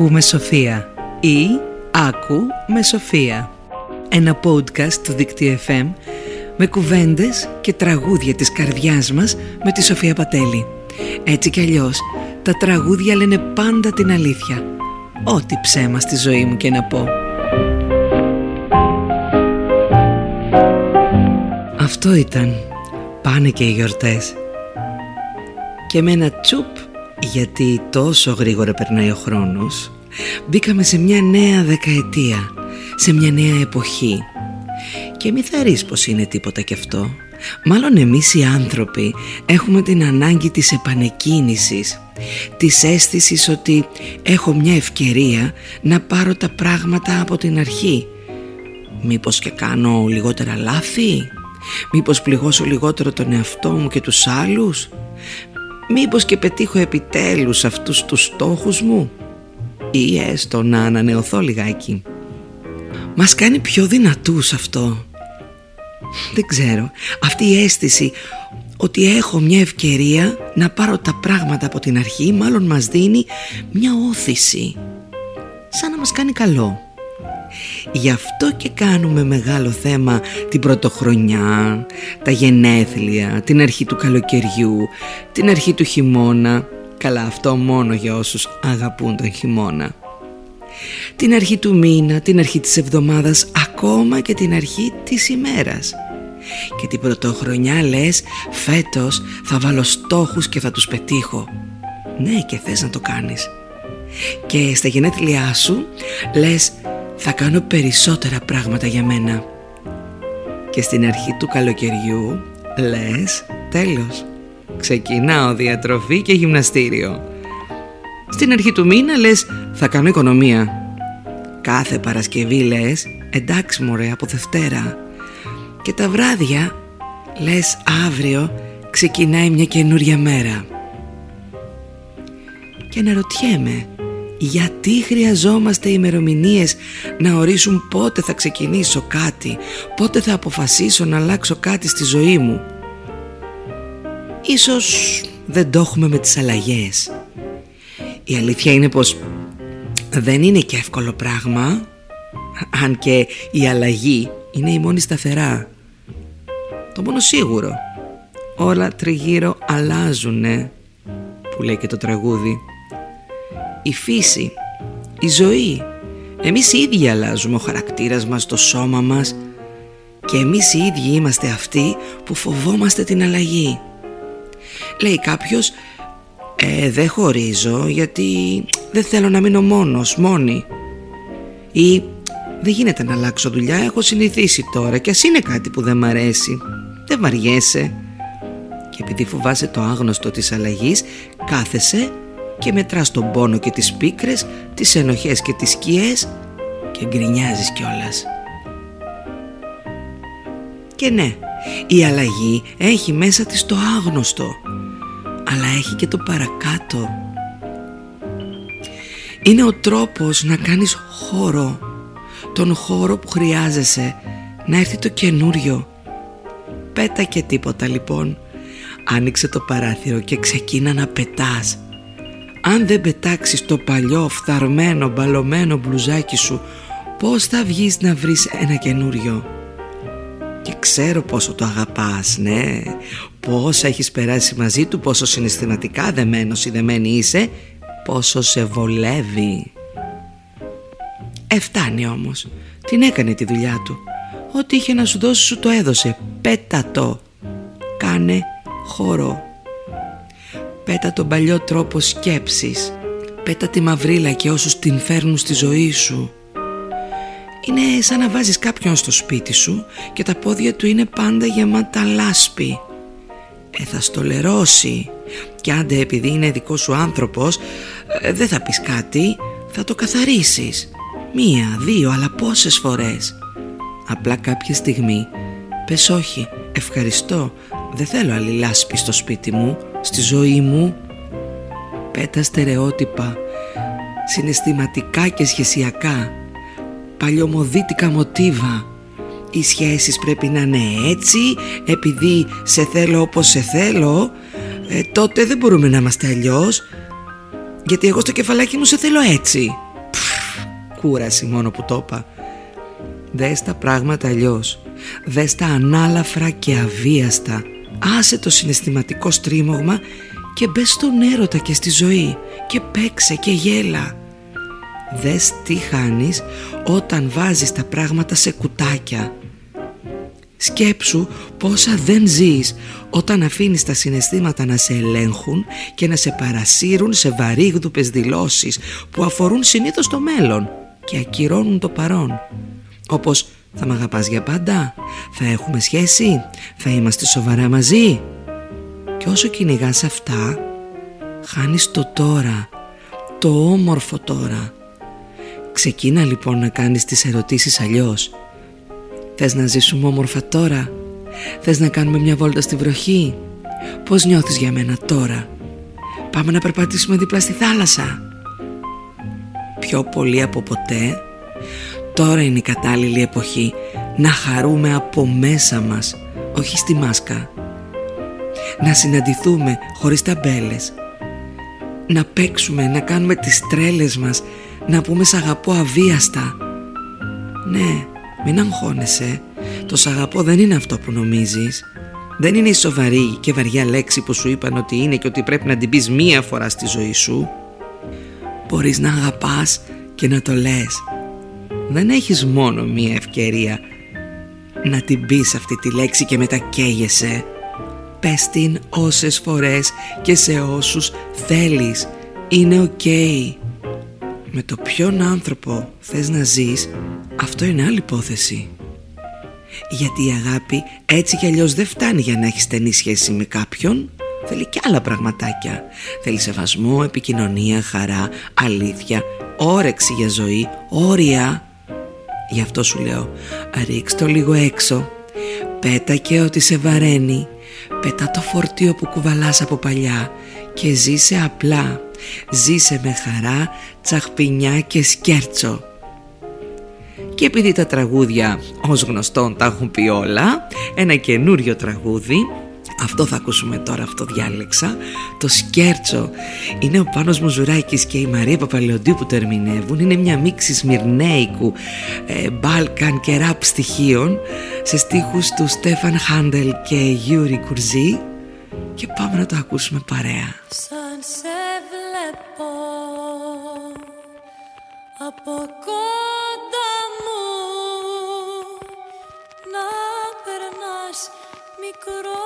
Ακούμε Σοφία ή Άκου με Σοφία. Ένα podcast του Δικτύου FM με κουβέντες και τραγούδια της καρδιάς μας με τη Σοφία Πατέλη. Έτσι κι αλλιώς, τα τραγούδια λένε πάντα την αλήθεια. Ό,τι ψέμα στη ζωή μου και να πω. Αυτό ήταν. Πάνε και οι γιορτές. Και με ένα τσουπ γιατί τόσο γρήγορα περνάει ο χρόνος. Μπήκαμε σε μια νέα δεκαετία, σε μια νέα εποχή. Και μη θα πως είναι τίποτα κι αυτό. Μάλλον εμείς οι άνθρωποι έχουμε την ανάγκη της επανεκκίνησης Της αίσθησης ότι έχω μια ευκαιρία να πάρω τα πράγματα από την αρχή. Μήπως και κάνω λιγότερα λάθη; Μήπως πληγώσω λιγότερο τον εαυτό μου και τους άλλους; Μήπως και πετύχω επιτέλους αυτούς τους στόχους μου; Ή έστω να ανανεωθώ λιγάκι. Μας κάνει πιο δυνατούς αυτό. Δεν ξέρω. Αυτή η αίσθηση ότι έχω μια ευκαιρία να πάρω τα πράγματα από την αρχή Μάλλον μας δίνει μια όθηση. Σαν να μας κάνει καλό Γι' αυτό και κάνουμε μεγάλο θέμα την πρωτοχρονιά, τα γενέθλια, την αρχή του καλοκαιριού, την αρχή του χειμώνα. Καλά αυτό μόνο για όσους αγαπούν τον χειμώνα. Την αρχή του μήνα, την αρχή της εβδομάδας, ακόμα και την αρχή της ημέρας. Και την πρωτοχρονιά λες φέτος θα βάλω στόχους και θα τους πετύχω. Ναι και θες να το κάνεις. Και στα γενέθλιά σου λες θα κάνω περισσότερα πράγματα για μένα. Και στην αρχή του καλοκαιριού λες τέλος. Ξεκινάω διατροφή και γυμναστήριο. Στην αρχή του μήνα λες θα κάνω οικονομία. Κάθε Παρασκευή λες εντάξει μωρέ από Δευτέρα. Και τα βράδια λες αύριο ξεκινάει μια καινούρια μέρα. Και αναρωτιέμαι γιατί χρειαζόμαστε ημερομηνίες να ορίσουν πότε θα ξεκινήσω κάτι, πότε θα αποφασίσω να αλλάξω κάτι στη ζωή μου; Ίσως δεν το έχουμε με τις αλλαγές. Η αλήθεια είναι πως δεν είναι και εύκολο πράγμα, αν και η αλλαγή είναι η μόνη σταθερά. Το μόνο σίγουρο, όλα τριγύρω αλλάζουνε, που λέει και το τραγούδι η φύση, η ζωή. Εμείς οι ίδιοι αλλάζουμε ο χαρακτήρας μας, το σώμα μας και εμείς οι ίδιοι είμαστε αυτοί που φοβόμαστε την αλλαγή. Λέει κάποιος «Ε, δεν χωρίζω γιατί δεν θέλω να μείνω μόνος, μόνη» ή «Δεν γίνεται να αλλάξω δουλειά, έχω συνηθίσει τώρα και ας είναι κάτι που δεν μ' αρέσει, δεν βαριέσαι» και επειδή φοβάσαι το άγνωστο της αλλαγής κάθεσαι και μετράς τον πόνο και τις πίκρες, τις ενοχές και τις σκιές και γκρινιάζεις κιόλας. Και ναι, η αλλαγή έχει μέσα της το άγνωστο, αλλά έχει και το παρακάτω. Είναι ο τρόπος να κάνεις χώρο, τον χώρο που χρειάζεσαι, να έρθει το καινούριο. Πέτα και τίποτα λοιπόν. Άνοιξε το παράθυρο και ξεκίνα να πετάς αν δεν πετάξεις το παλιό φθαρμένο μπαλωμένο μπλουζάκι σου Πώς θα βγεις να βρεις ένα καινούριο; Και ξέρω πόσο το αγαπάς, ναι. Πόσο έχεις περάσει μαζί του Πόσο συναισθηματικά δεμένος ή δεμένη είσαι Πόσο σε βολεύει. Εφτάνει όμως. Την έκανε τη δουλειά του. Ό,τι είχε να σου δώσει σου το έδωσε. Πέτα το. Κάνε χώρο Πέτα τον παλιό τρόπο σκέψης. Πέτα τη μαυρίλα και όσους την φέρνουν στη ζωή σου. Είναι σαν να βάζεις κάποιον στο σπίτι σου Και τα πόδια του είναι πάντα γεμάτα λάσπη. Ε θα στολερώσει Και άντε επειδή είναι δικό σου άνθρωπος ε, Δεν θα πεις κάτι. Θα το καθαρίσεις. Μία, δύο, αλλά πόσες φορές. Απλά κάποια στιγμή. Πες όχι, ευχαριστώ Δεν θέλω άλλη λάσπη στο σπίτι μου στη ζωή μου πέτα στερεότυπα συναισθηματικά και σχεσιακά παλιωμοδίτικα μοτίβα οι σχέσεις πρέπει να είναι έτσι επειδή σε θέλω όπως σε θέλω ε, τότε δεν μπορούμε να είμαστε αλλιώς. γιατί εγώ στο κεφαλάκι μου σε θέλω έτσι κούραση μόνο που το είπα. Δες τα πράγματα αλλιώς. Δες τα ανάλαφρα και αβίαστα. Άσε το συναισθηματικό στρίμωγμα και μπε στον έρωτα και στη ζωή και παίξε και γέλα. Δες τι χάνεις όταν βάζεις τα πράγματα σε κουτάκια. Σκέψου πόσα δεν ζεις όταν αφήνεις τα συναισθήματα να σε ελέγχουν και να σε παρασύρουν σε βαρύγδουπες δηλώσεις που αφορούν συνήθως το μέλλον και ακυρώνουν το παρόν. Όπως θα μ' αγαπάς για πάντα, θα έχουμε σχέση, θα είμαστε σοβαρά μαζί. Και όσο κυνηγάς αυτά, χάνεις το τώρα, το όμορφο τώρα. Ξεκίνα λοιπόν να κάνεις τις ερωτήσεις αλλιώς. Θες να ζήσουμε όμορφα τώρα, θες να κάνουμε μια βόλτα στη βροχή, πώς νιώθεις για μένα τώρα; Πάμε να περπατήσουμε δίπλα στη θάλασσα; Πιο πολύ από ποτέ, τώρα είναι η κατάλληλη εποχή να χαρούμε από μέσα μας, όχι στη μάσκα. Να συναντηθούμε χωρίς ταμπέλες. Να παίξουμε, να κάνουμε τις τρέλες μας να πούμε σ' αγαπώ αβίαστα ναι, μην αγχώνεσαι. Το σ' αγαπώ δεν είναι αυτό που νομίζεις. Δεν είναι η σοβαρή και βαριά λέξη που σου είπαν ότι είναι και ότι πρέπει να την πεις μία φορά στη ζωή σου. Μπορείς να αγαπάς και να το λες Δεν έχεις μόνο μία ευκαιρία να την πεις αυτή τη λέξη και μετά καίγεσαι. Πες την όσες φορές και σε όσους θέλεις. Είναι οκ Με το ποιον άνθρωπο θες να ζεις Αυτό είναι άλλη υπόθεση. Γιατί η αγάπη έτσι κι αλλιώς δεν φτάνει για να έχεις στενή σχέση με κάποιον. Θέλει και άλλα πραγματάκια. Θέλει σεβασμό, επικοινωνία, χαρά, αλήθεια Όρεξη για ζωή, όρια Γι' αυτό σου λέω Ρίξ το λίγο έξω Πέτα και ότι σε βαραίνει Πετά το φορτίο που κουβαλάς από παλιά και ζήσε απλά. Ζήσε με χαρά, τσαχπινιά και σκέρτσο. Και επειδή τα τραγούδια ως γνωστόν τα έχουν πει όλα, ένα καινούριο τραγούδι αυτό θα ακούσουμε τώρα, αυτό διάλεξα. Το Σκέρτσο Είναι ο Πάνος Μουζουράκης και η Μαρία Παπαλαιοντίου που το ερμηνεύουν. Είναι μια μίξη σμυρνέικου ε, Balkan και ραπ στοιχείων Σε στίχους του Στέφαν Χάντελ και Γιούρι Κουρζή. Και πάμε να το ακούσουμε παρέα. Σαν σε βλέπω Από κοντά μικρό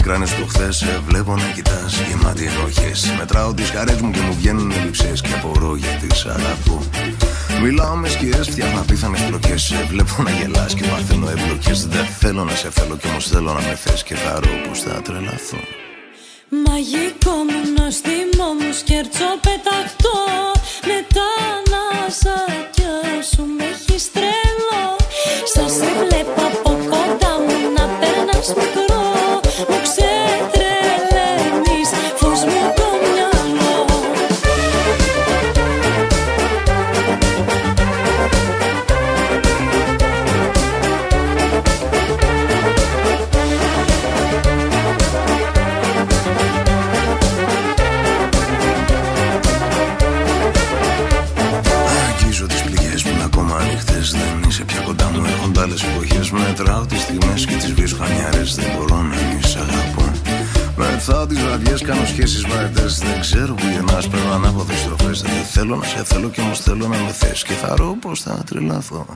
ξετρέ σε βλέπω να κοιτάς γεμάτη ενοχές. Μετράω τις χαρές μου και μου βγαίνουν ελλειψέ και απορώ γιατί σ' αγαπώ. Μιλάω με σκιές, φτιάχνω απίθανες πλοκέ. Σε βλέπω να γελάς και μαθαίνω εμπλοκές. Δεν θέλω να σε θέλω κι όμως θέλω να με θες και θα ρω πως θα τρελαθώ. Μαγικό μου νοστιμό μου σκέρτσο Μεθάω τις βραδιές, κάνω σχέσεις βαρετές. Δεν ξέρω που γεννάς, πρέπει να ανάποδες στροφές. Δεν θέλω να σε θέλω και όμως θέλω να με θες. Και θα ρω πως θα τρελαθώ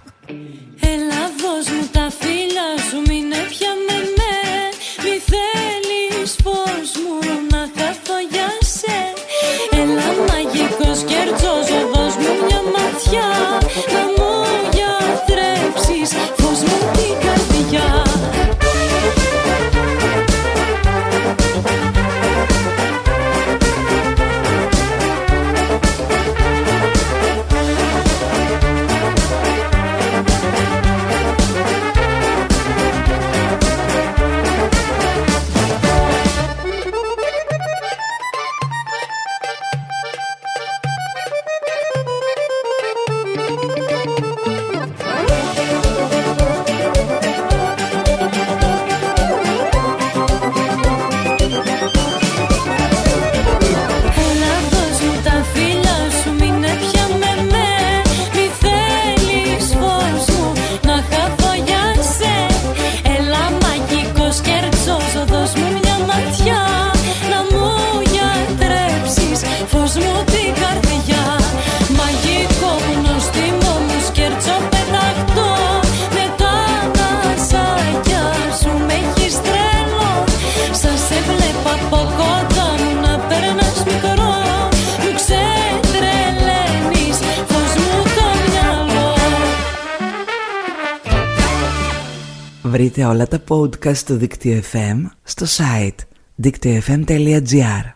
Βρείτε όλα τα podcast του Δίκτυο FM στο site δικτυοfm.gr